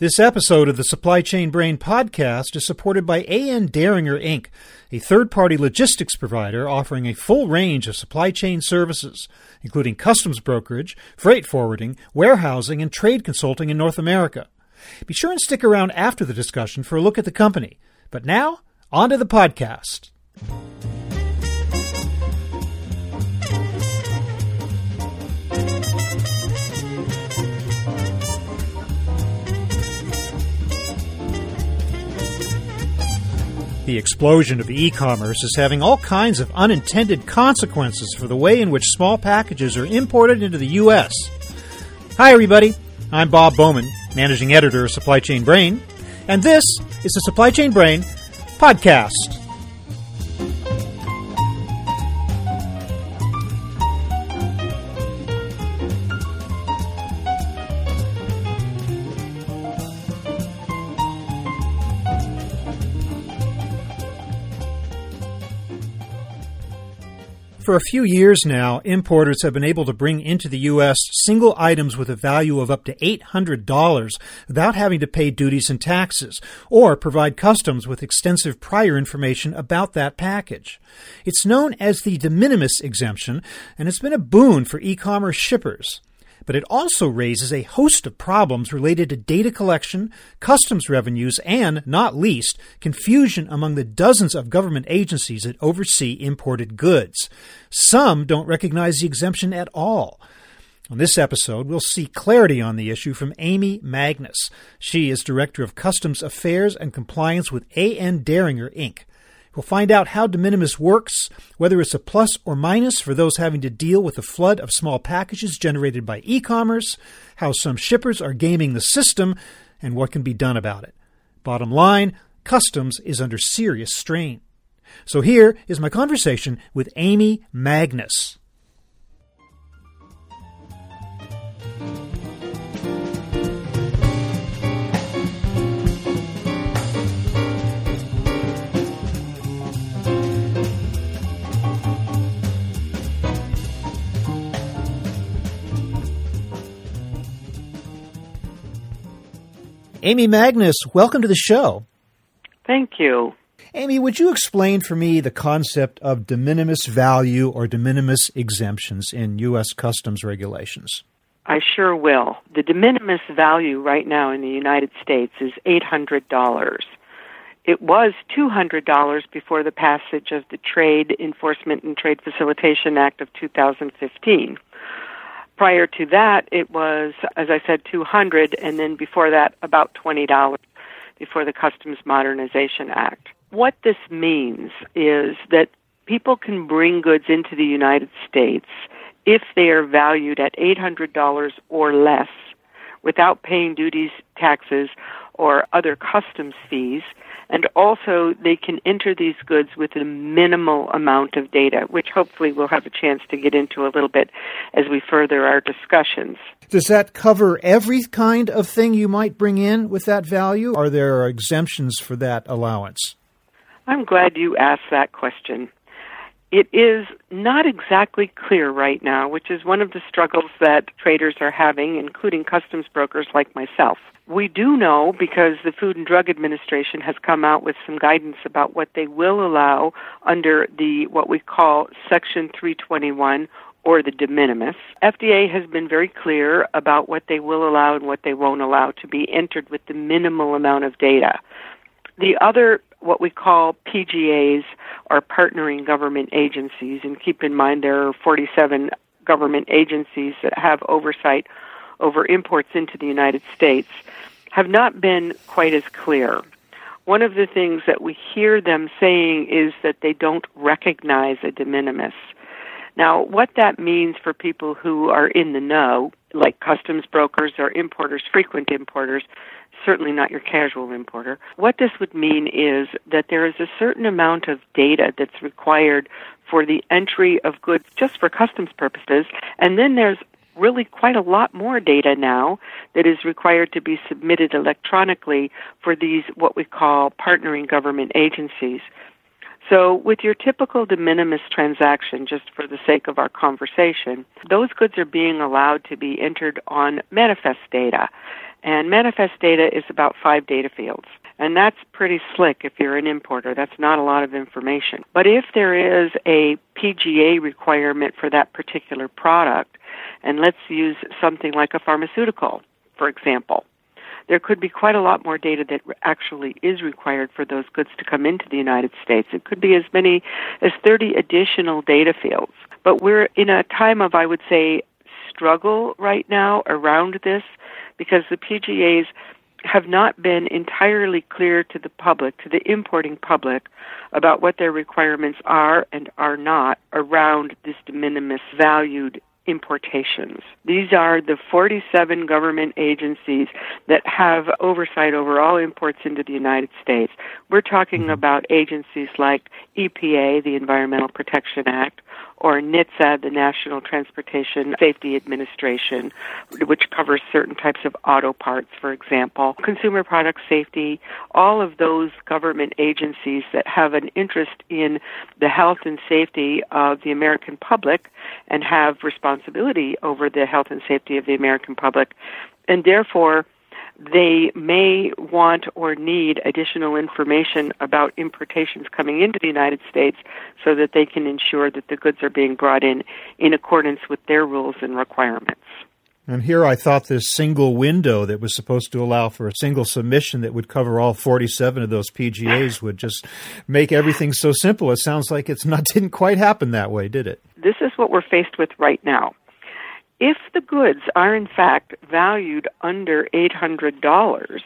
This episode of the Supply Chain Brain podcast is supported by AN Deringer Inc., a third party logistics provider offering a full range of supply chain services, including customs brokerage, freight forwarding, warehousing, and trade consulting in North America. Be sure and stick around after the discussion for a look at the company. But now, on to the podcast. The explosion of e commerce is having all kinds of unintended consequences for the way in which small packages are imported into the U.S. Hi, everybody. I'm Bob Bowman, managing editor of Supply Chain Brain, and this is the Supply Chain Brain podcast. For a few years now, importers have been able to bring into the U.S. single items with a value of up to $800 without having to pay duties and taxes, or provide customs with extensive prior information about that package. It's known as the de minimis exemption, and it's been a boon for e-commerce shippers but it also raises a host of problems related to data collection, customs revenues, and, not least, confusion among the dozens of government agencies that oversee imported goods. Some don't recognize the exemption at all. On this episode, we'll see clarity on the issue from Amy Magnus. She is Director of Customs Affairs and Compliance with A.N. Deringer, Inc. We'll find out how de minimis works, whether it's a plus or minus for those having to deal with a flood of small packages generated by e commerce, how some shippers are gaming the system, and what can be done about it. Bottom line customs is under serious strain. So here is my conversation with Amy Magnus. Amy Magnus, welcome to the show. Thank you. Amy, would you explain for me the concept of de minimis value or de minimis exemptions in U.S. customs regulations? I sure will. The de minimis value right now in the United States is $800. It was $200 before the passage of the Trade Enforcement and Trade Facilitation Act of 2015 prior to that, it was, as I said, 200 and then before that, about $20 before the Customs Modernization Act. What this means is that people can bring goods into the United States if they are valued at $800 or less without paying duties, taxes, or other customs fees and also they can enter these goods with a minimal amount of data, which hopefully we'll have a chance to get into a little bit as we further our discussions. Does that cover every kind of thing you might bring in with that value? Are there exemptions for that allowance? I'm glad you asked that question. It is not exactly clear right now, which is one of the struggles that traders are having, including customs brokers like myself. We do know because the Food and Drug Administration has come out with some guidance about what they will allow under the what we call Section 321 or the de minimis. FDA has been very clear about what they will allow and what they won't allow to be entered with the minimal amount of data. The other, what we call PGAs, are partnering government agencies, and keep in mind there are 47 government agencies that have oversight over imports into the United States have not been quite as clear. One of the things that we hear them saying is that they don't recognize a de minimis. Now, what that means for people who are in the know, like customs brokers or importers, frequent importers, certainly not your casual importer, what this would mean is that there is a certain amount of data that's required for the entry of goods just for customs purposes, and then there's really quite a lot more data now that is required to be submitted electronically for these what we call partnering government agencies. So, with your typical de minimis transaction, just for the sake of our conversation, those goods are being allowed to be entered on manifest data. And manifest data is about five data fields. And that's pretty slick if you're an importer. That's not a lot of information. But if there is a PGA requirement for that particular product, and let's use something like a pharmaceutical, for example, there could be quite a lot more data that actually is required for those goods to come into the United States. It could be as many as 30 additional data fields. But we're in a time of, I would say, struggle right now around this because the PGAs have not been entirely clear to the public, to the importing public, about what their requirements are and are not around this de minimis valued importations. These are the 47 government agencies that have oversight over all imports into the United States. We're talking mm-hmm. about agencies like EPA, the Environmental Protection Act, or NHTSA, the National Transportation Safety Administration, which covers certain types of auto parts, for example, consumer product safety, all of those government agencies that have an interest in the health and safety of the American public and have responsibility over the health and safety of the American public. And therefore, they may want or need additional information about importations coming into the United States so that they can ensure that the goods are being brought in in accordance with their rules and requirements. And here I thought this single window that was supposed to allow for a single submission that would cover all 47 of those PGAs would just make everything so simple. It sounds like it's not didn't quite happen that way, did it? This is what we're faced with right now. If the goods are in fact valued under $800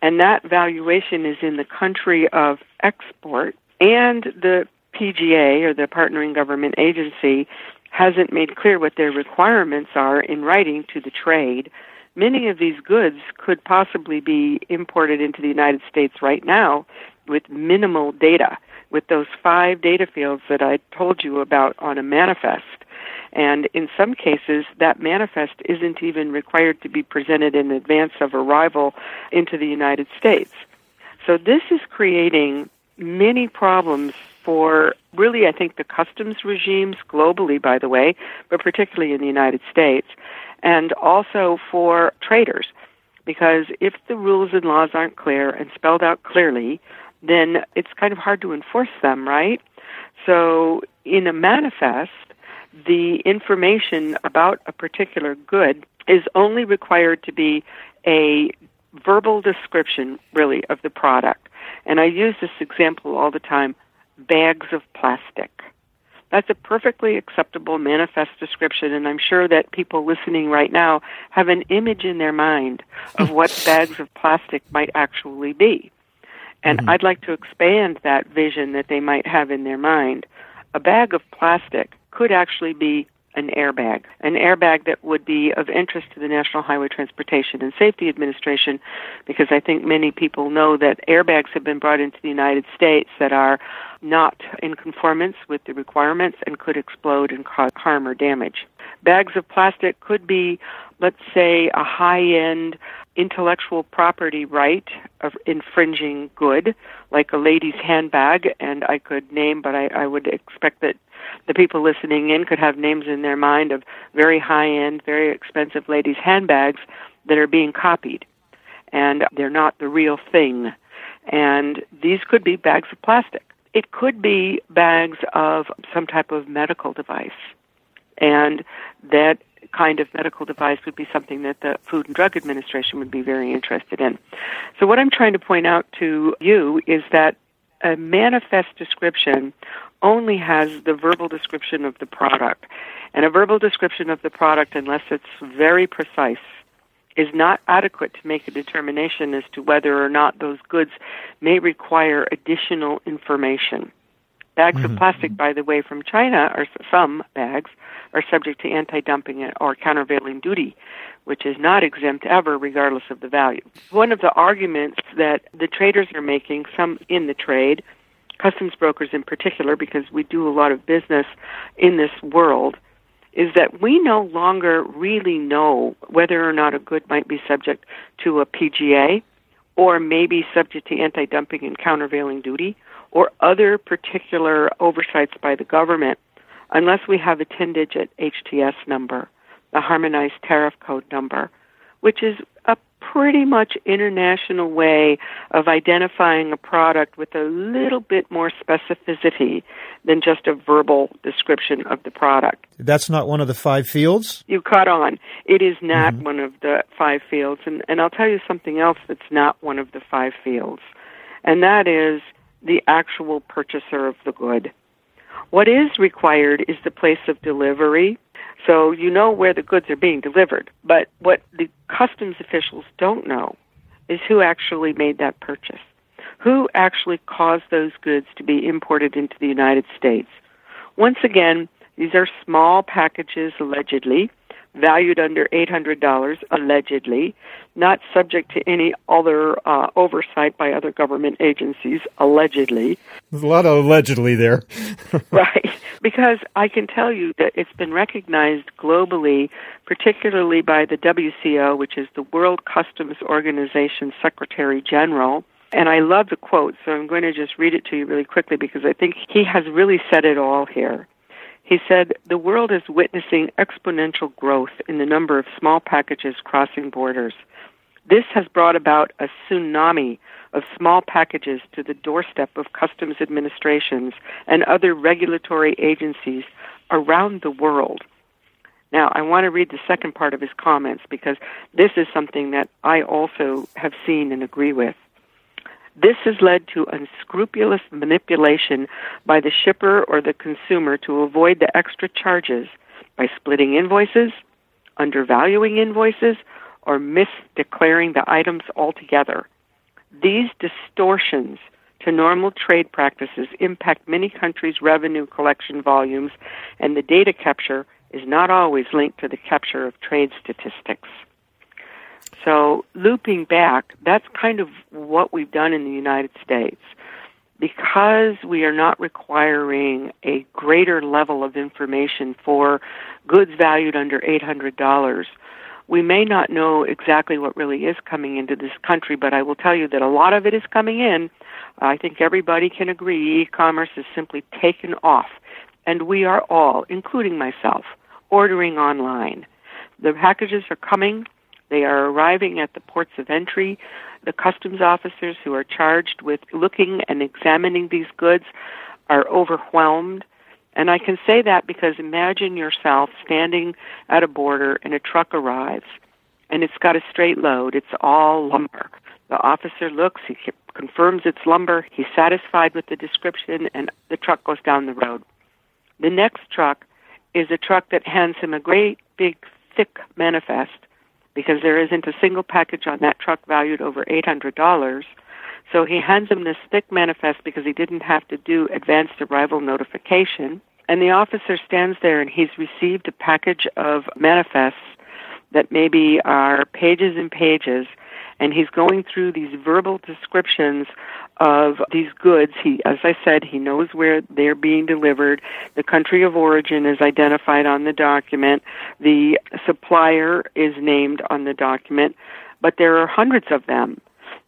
and that valuation is in the country of export and the PGA or the partnering government agency hasn't made clear what their requirements are in writing to the trade, many of these goods could possibly be imported into the United States right now with minimal data, with those five data fields that I told you about on a manifest. And in some cases, that manifest isn't even required to be presented in advance of arrival into the United States. So this is creating many problems for really, I think, the customs regimes globally, by the way, but particularly in the United States, and also for traders. Because if the rules and laws aren't clear and spelled out clearly, then it's kind of hard to enforce them, right? So in a manifest, the information about a particular good is only required to be a verbal description, really, of the product. And I use this example all the time bags of plastic. That's a perfectly acceptable manifest description, and I'm sure that people listening right now have an image in their mind of what bags of plastic might actually be. And mm-hmm. I'd like to expand that vision that they might have in their mind. A bag of plastic could actually be an airbag, an airbag that would be of interest to the National Highway Transportation and Safety Administration because I think many people know that airbags have been brought into the United States that are not in conformance with the requirements and could explode and cause harm or damage. Bags of plastic could be, let's say, a high end intellectual property right of infringing good, like a lady's handbag, and I could name, but I, I would expect that the people listening in could have names in their mind of very high end, very expensive ladies' handbags that are being copied. And they're not the real thing. And these could be bags of plastic. It could be bags of some type of medical device. And that kind of medical device would be something that the Food and Drug Administration would be very interested in. So, what I'm trying to point out to you is that a manifest description only has the verbal description of the product. And a verbal description of the product, unless it's very precise, is not adequate to make a determination as to whether or not those goods may require additional information. Bags mm-hmm. of plastic, by the way, from China, or some bags, are subject to anti dumping or countervailing duty, which is not exempt ever, regardless of the value. One of the arguments that the traders are making, some in the trade, customs brokers in particular, because we do a lot of business in this world, is that we no longer really know whether or not a good might be subject to a PGA or maybe subject to anti dumping and countervailing duty or other particular oversights by the government unless we have a 10 digit HTS number, the Harmonized Tariff Code number, which is a pretty much international way of identifying a product with a little bit more specificity than just a verbal description of the product. That's not one of the five fields? You caught on. It is not mm-hmm. one of the five fields. And, and I'll tell you something else that's not one of the five fields, and that is the actual purchaser of the good. What is required is the place of delivery. So you know where the goods are being delivered. But what the customs officials don't know is who actually made that purchase. Who actually caused those goods to be imported into the United States? Once again, these are small packages allegedly valued under $800 allegedly, not subject to any other uh, oversight by other government agencies allegedly. There's a lot of allegedly there. right. Because I can tell you that it's been recognized globally, particularly by the WCO, which is the World Customs Organization Secretary General. And I love the quote, so I'm going to just read it to you really quickly because I think he has really said it all here. He said, The world is witnessing exponential growth in the number of small packages crossing borders. This has brought about a tsunami of small packages to the doorstep of customs administrations and other regulatory agencies around the world. Now, I want to read the second part of his comments because this is something that I also have seen and agree with. This has led to unscrupulous manipulation by the shipper or the consumer to avoid the extra charges by splitting invoices, undervaluing invoices, or misdeclaring the items altogether. These distortions to normal trade practices impact many countries' revenue collection volumes, and the data capture is not always linked to the capture of trade statistics. So, looping back, that's kind of what we've done in the United States. Because we are not requiring a greater level of information for goods valued under $800, we may not know exactly what really is coming into this country, but I will tell you that a lot of it is coming in. I think everybody can agree e commerce is simply taken off. And we are all, including myself, ordering online. The packages are coming they are arriving at the ports of entry. The customs officers who are charged with looking and examining these goods are overwhelmed. And I can say that because imagine yourself standing at a border and a truck arrives and it's got a straight load. It's all lumber. The officer looks, he confirms it's lumber, he's satisfied with the description, and the truck goes down the road. The next truck is a truck that hands him a great big thick manifest because there isn't a single package on that truck valued over $800. So he hands him this thick manifest because he didn't have to do advanced arrival notification. And the officer stands there and he's received a package of manifests that maybe are pages and pages and he's going through these verbal descriptions of these goods. He, as I said, he knows where they're being delivered. The country of origin is identified on the document. The supplier is named on the document, but there are hundreds of them.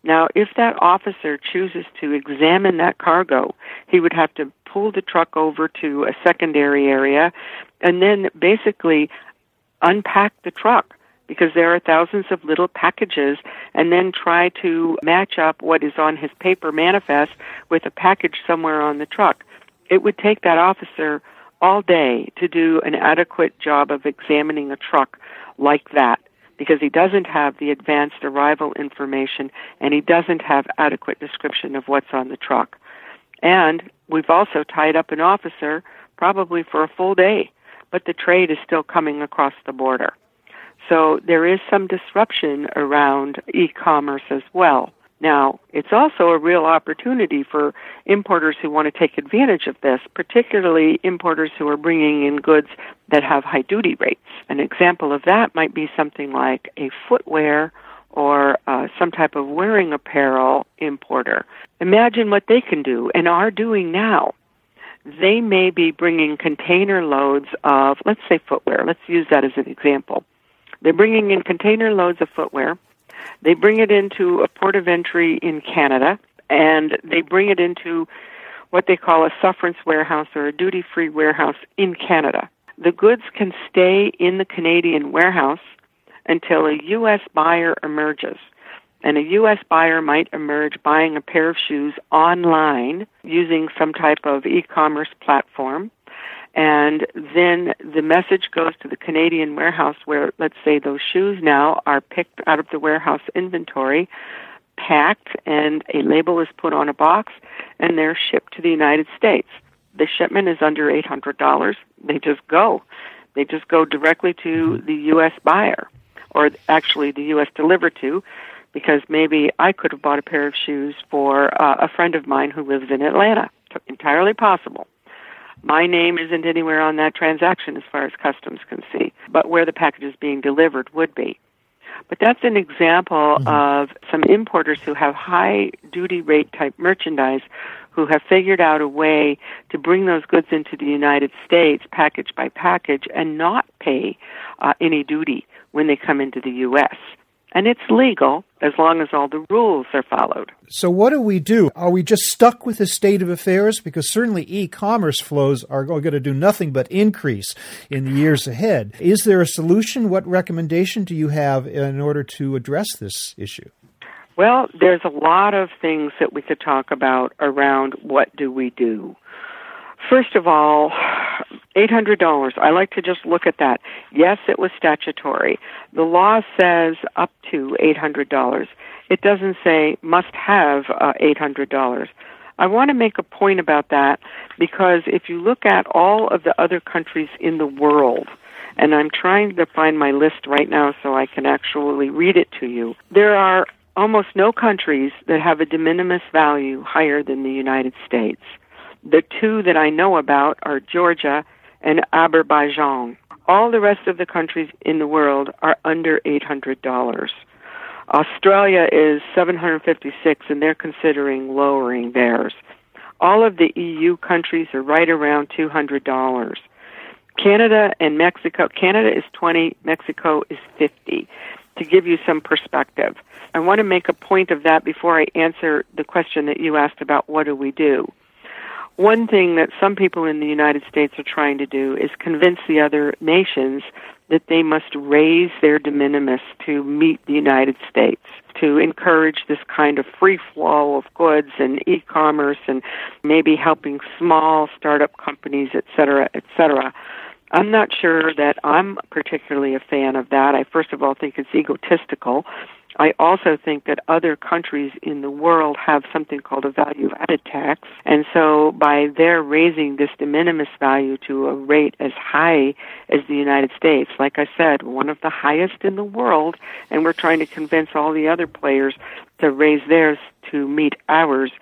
Now, if that officer chooses to examine that cargo, he would have to pull the truck over to a secondary area and then basically unpack the truck because there are thousands of little packages and then try to match up what is on his paper manifest with a package somewhere on the truck. It would take that officer all day to do an adequate job of examining a truck like that because he doesn't have the advanced arrival information and he doesn't have adequate description of what's on the truck. And we've also tied up an officer probably for a full day, but the trade is still coming across the border. So there is some disruption around e-commerce as well. Now, it's also a real opportunity for importers who want to take advantage of this, particularly importers who are bringing in goods that have high duty rates. An example of that might be something like a footwear or uh, some type of wearing apparel importer. Imagine what they can do and are doing now. They may be bringing container loads of, let's say, footwear. Let's use that as an example. They're bringing in container loads of footwear. They bring it into a port of entry in Canada, and they bring it into what they call a sufferance warehouse or a duty free warehouse in Canada. The goods can stay in the Canadian warehouse until a U.S. buyer emerges. And a U.S. buyer might emerge buying a pair of shoes online using some type of e commerce platform. And then the message goes to the Canadian warehouse where, let's say, those shoes now are picked out of the warehouse inventory, packed, and a label is put on a box, and they're shipped to the United States. The shipment is under $800. They just go. They just go directly to the U.S. buyer, or actually the U.S. delivered to, because maybe I could have bought a pair of shoes for uh, a friend of mine who lives in Atlanta. Entirely possible. My name isn't anywhere on that transaction as far as customs can see, but where the package is being delivered would be. But that's an example mm-hmm. of some importers who have high duty rate type merchandise who have figured out a way to bring those goods into the United States package by package and not pay uh, any duty when they come into the U.S. And it's legal as long as all the rules are followed. So, what do we do? Are we just stuck with the state of affairs? Because certainly e commerce flows are going to do nothing but increase in the years ahead. Is there a solution? What recommendation do you have in order to address this issue? Well, there's a lot of things that we could talk about around what do we do. First of all, $800. I like to just look at that. Yes, it was statutory. The law says up to $800. It doesn't say must have uh, $800. I want to make a point about that because if you look at all of the other countries in the world, and I'm trying to find my list right now so I can actually read it to you, there are almost no countries that have a de minimis value higher than the United States. The two that I know about are Georgia and Azerbaijan. All the rest of the countries in the world are under $800. Australia is 756 and they're considering lowering theirs. All of the EU countries are right around $200. Canada and Mexico, Canada is 20, Mexico is 50 to give you some perspective. I want to make a point of that before I answer the question that you asked about what do we do. One thing that some people in the United States are trying to do is convince the other nations that they must raise their de minimis to meet the United States, to encourage this kind of free flow of goods and e-commerce and maybe helping small startup companies, et cetera, et cetera. I'm not sure that I'm particularly a fan of that. I first of all think it's egotistical. I also think that other countries in the world have something called a value added tax. And so by their raising this de minimis value to a rate as high as the United States, like I said, one of the highest in the world, and we're trying to convince all the other players to raise theirs to meet ours,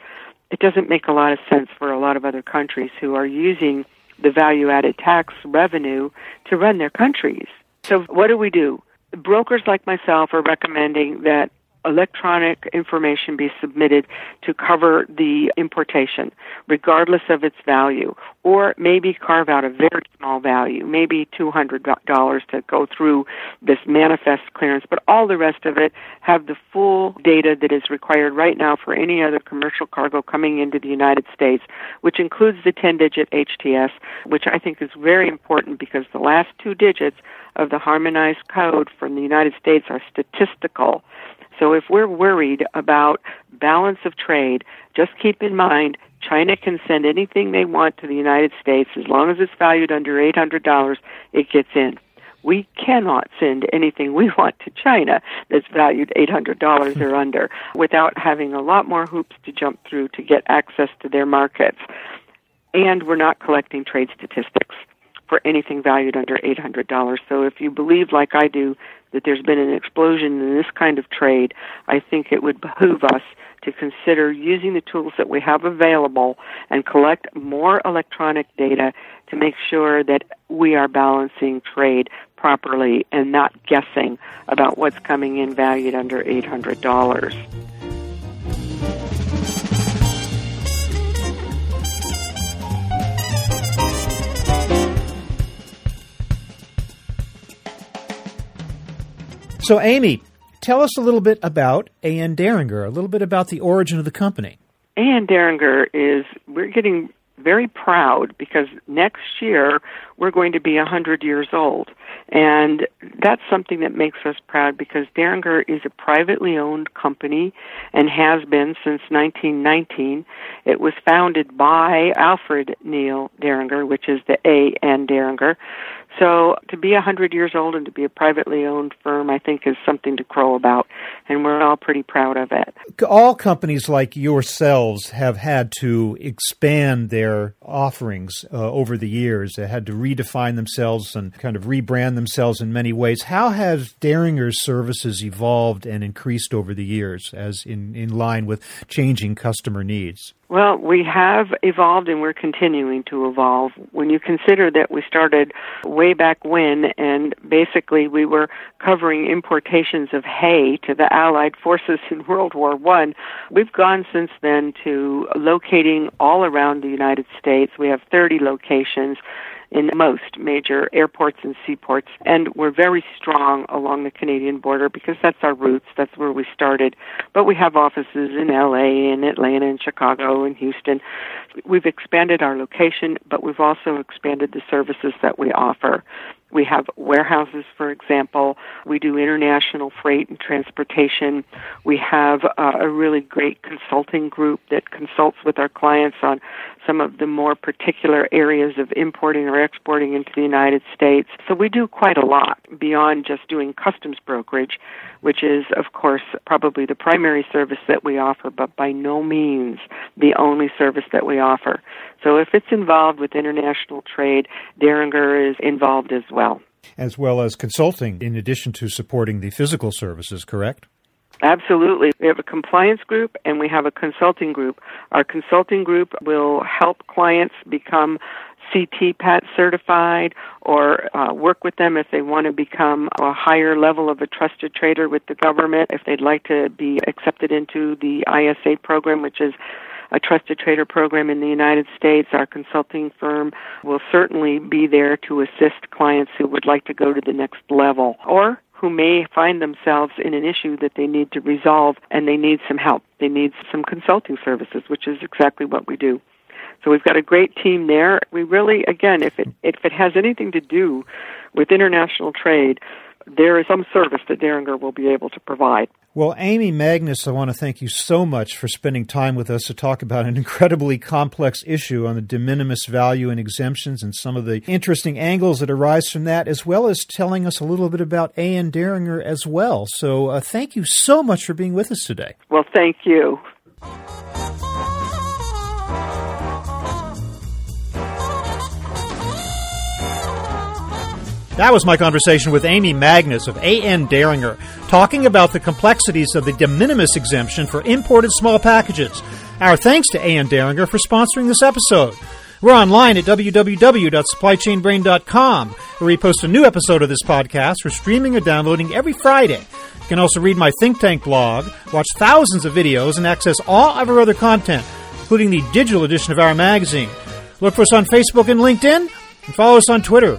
it doesn't make a lot of sense for a lot of other countries who are using the value added tax revenue to run their countries. So what do we do? Brokers like myself are recommending that electronic information be submitted to cover the importation, regardless of its value, or maybe carve out a very small value, maybe $200 to go through this manifest clearance, but all the rest of it have the full data that is required right now for any other commercial cargo coming into the United States, which includes the 10 digit HTS, which I think is very important because the last two digits of the harmonized code from the United States are statistical so if we're worried about balance of trade, just keep in mind China can send anything they want to the United States as long as it's valued under $800, it gets in. We cannot send anything we want to China that's valued $800 or under without having a lot more hoops to jump through to get access to their markets. And we're not collecting trade statistics for anything valued under $800. So if you believe, like I do, that there's been an explosion in this kind of trade, I think it would behoove us to consider using the tools that we have available and collect more electronic data to make sure that we are balancing trade properly and not guessing about what's coming in valued under $800. So, Amy, tell us a little bit about A.N. Deringer, a little bit about the origin of the company. A.N. Deringer is, we're getting very proud because next year we're going to be 100 years old. And that's something that makes us proud because Deringer is a privately owned company and has been since 1919. It was founded by Alfred Neil Deringer, which is the A and Deringer. So to be 100 years old and to be a privately owned firm, I think is something to crow about, and we're all pretty proud of it. All companies like yourselves have had to expand their offerings uh, over the years. They had to redefine themselves and kind of rebrand themselves in many ways. How has Deringer's services evolved and increased over the years as in, in line with changing customer needs? Well, we have evolved and we're continuing to evolve. When you consider that we started way back when and basically we were covering importations of hay to the Allied forces in World War One, we've gone since then to locating all around the United States. We have 30 locations in most major airports and seaports. And we're very strong along the Canadian border because that's our roots. That's where we started. But we have offices in LA and Atlanta and Chicago and Houston. We've expanded our location, but we've also expanded the services that we offer. We have warehouses, for example. We do international freight and transportation. We have uh, a really great consulting group that consults with our clients on some of the more particular areas of importing or exporting into the United States. So we do quite a lot beyond just doing customs brokerage, which is, of course, probably the primary service that we offer, but by no means the only service that we offer. So if it's involved with international trade, Deringer is involved as well. As well as consulting, in addition to supporting the physical services, correct? Absolutely. We have a compliance group and we have a consulting group. Our consulting group will help clients become CTPAT certified or uh, work with them if they want to become a higher level of a trusted trader with the government, if they'd like to be accepted into the ISA program, which is a trusted trader program in the United States, our consulting firm will certainly be there to assist clients who would like to go to the next level or who may find themselves in an issue that they need to resolve and they need some help. They need some consulting services, which is exactly what we do. So we've got a great team there. We really, again, if it if it has anything to do with international trade, there is some service that Deringer will be able to provide. Well, Amy Magnus, I want to thank you so much for spending time with us to talk about an incredibly complex issue on the de minimis value and exemptions and some of the interesting angles that arise from that, as well as telling us a little bit about A.N. Deringer as well. So uh, thank you so much for being with us today. Well, thank you. That was my conversation with Amy Magnus of A.N. Deringer, talking about the complexities of the de minimis exemption for imported small packages. Our thanks to A.N. Deringer for sponsoring this episode. We're online at www.supplychainbrain.com, where we post a new episode of this podcast for streaming or downloading every Friday. You can also read my think tank blog, watch thousands of videos, and access all of our other content, including the digital edition of our magazine. Look for us on Facebook and LinkedIn, and follow us on Twitter